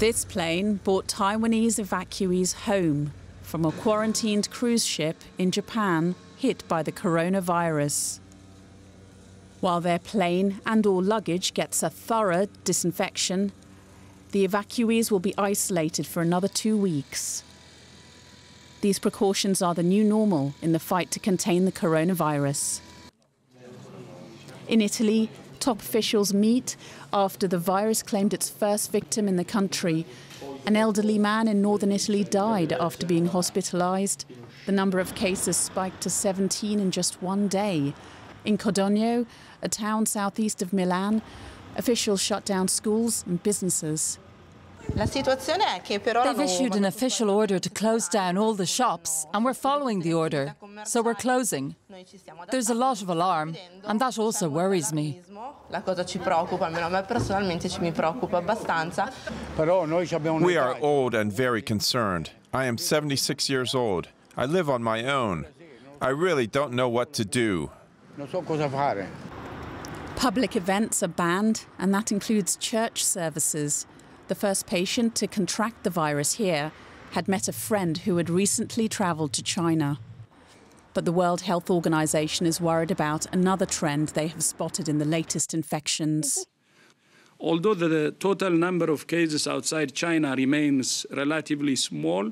This plane brought Taiwanese evacuees home from a quarantined cruise ship in Japan hit by the coronavirus. While their plane and all luggage gets a thorough disinfection, the evacuees will be isolated for another two weeks. These precautions are the new normal in the fight to contain the coronavirus. In Italy, top officials meet after the virus claimed its first victim in the country. An elderly man in northern Italy died after being hospitalized. The number of cases spiked to 17 in just one day. In Codogno, a town southeast of Milan, officials shut down schools and businesses. They've issued an official order to close down all the shops, and we're following the order, so we're closing. There's a lot of alarm, and that also worries me. We are old and very concerned. I am 76 years old. I live on my own. I really don't know what to do. Public events are banned, and that includes church services. The first patient to contract the virus here had met a friend who had recently travelled to China. But the World Health Organization is worried about another trend they have spotted in the latest infections. Although the total number of cases outside China remains relatively small,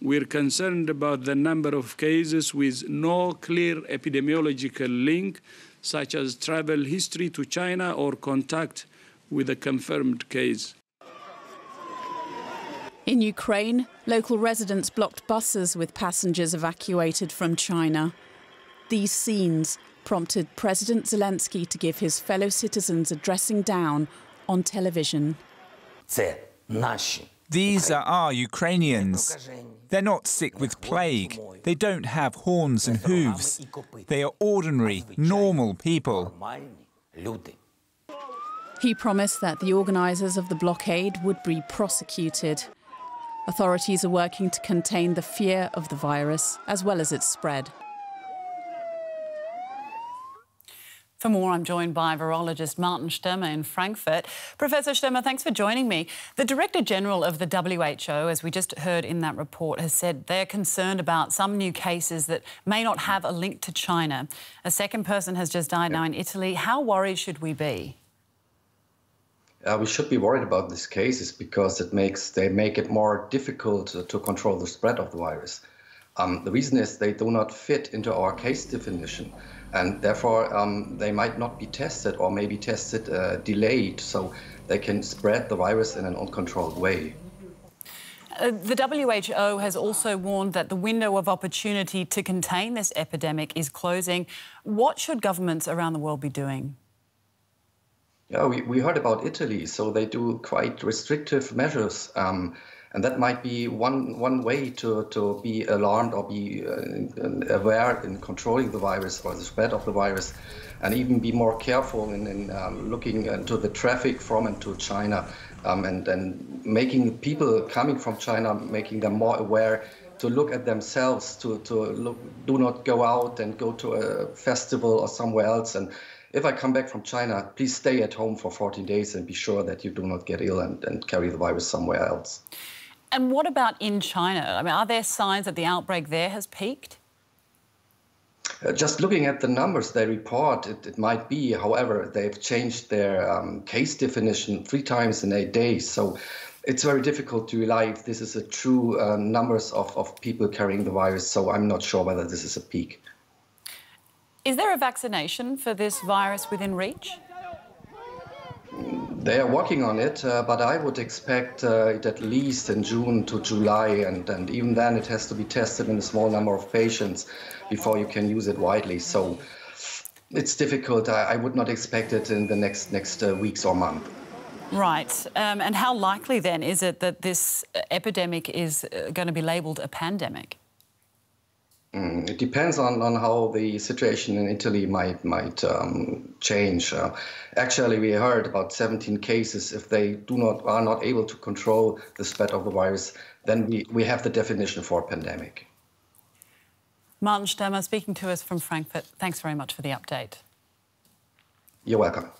we're concerned about the number of cases with no clear epidemiological link, such as travel history to China or contact with a confirmed case. In Ukraine, local residents blocked buses with passengers evacuated from China. These scenes prompted President Zelensky to give his fellow citizens a dressing down on television. These are our Ukrainians. They're not sick with plague. They don't have horns and hooves. They are ordinary, normal people. He promised that the organisers of the blockade would be prosecuted. Authorities are working to contain the fear of the virus as well as its spread. For more, I'm joined by virologist Martin Sturmer in Frankfurt. Professor Sturmer, thanks for joining me. The Director General of the WHO, as we just heard in that report, has said they're concerned about some new cases that may not have a link to China. A second person has just died now in Italy. How worried should we be? Uh, we should be worried about these cases because it makes they make it more difficult to, control the spread of the virus. Um, the reason is they do not fit into our case definition, and therefore um, they might not be tested or maybe tested uh, delayed, so they can spread the virus in an uncontrolled way. Uh, the WHO has also warned that the window of opportunity to contain this epidemic is closing. What should governments around the world be doing? Yeah, we, we heard about Italy, so they do quite restrictive measures. Um, and that might be one, one way to, to be alarmed or be uh, aware in controlling the virus or the spread of the virus, and even be more careful in, in um, looking into the traffic from and to China, um, and, and making people coming from China, making them more aware to look at themselves, to, to look, do not go out and go to a festival or somewhere else and if I come back from China, please stay at home for 14 days and be sure that you do not get ill and, and carry the virus somewhere else. And what about in China? I mean, are there signs that the outbreak there has peaked? Uh, just looking at the numbers they report, it, it might be. However, they've changed their um, case definition three times in eight days. So it's very difficult to rely if this is a true uh, numbers of, of people carrying the virus. So I'm not sure whether this is a peak. Is there a vaccination for this virus within reach? They are working on it, uh, but I would expect uh, it at least in June to July, and, and even then it has to be tested in a small number of patients before you can use it widely. So it's difficult. I, I would not expect it in the next next uh, weeks or month. Right. Um, and how likely then is it that this epidemic is uh, going to be labelled a pandemic? Mm, it depends on, on how the situation in Italy might might um, change. Uh, actually, we heard about 17 cases. If they do not are not able to control the spread of the virus, then we, we have the definition for a pandemic. Martin Sturmer speaking to us from Frankfurt. Thanks very much for the update. You're welcome.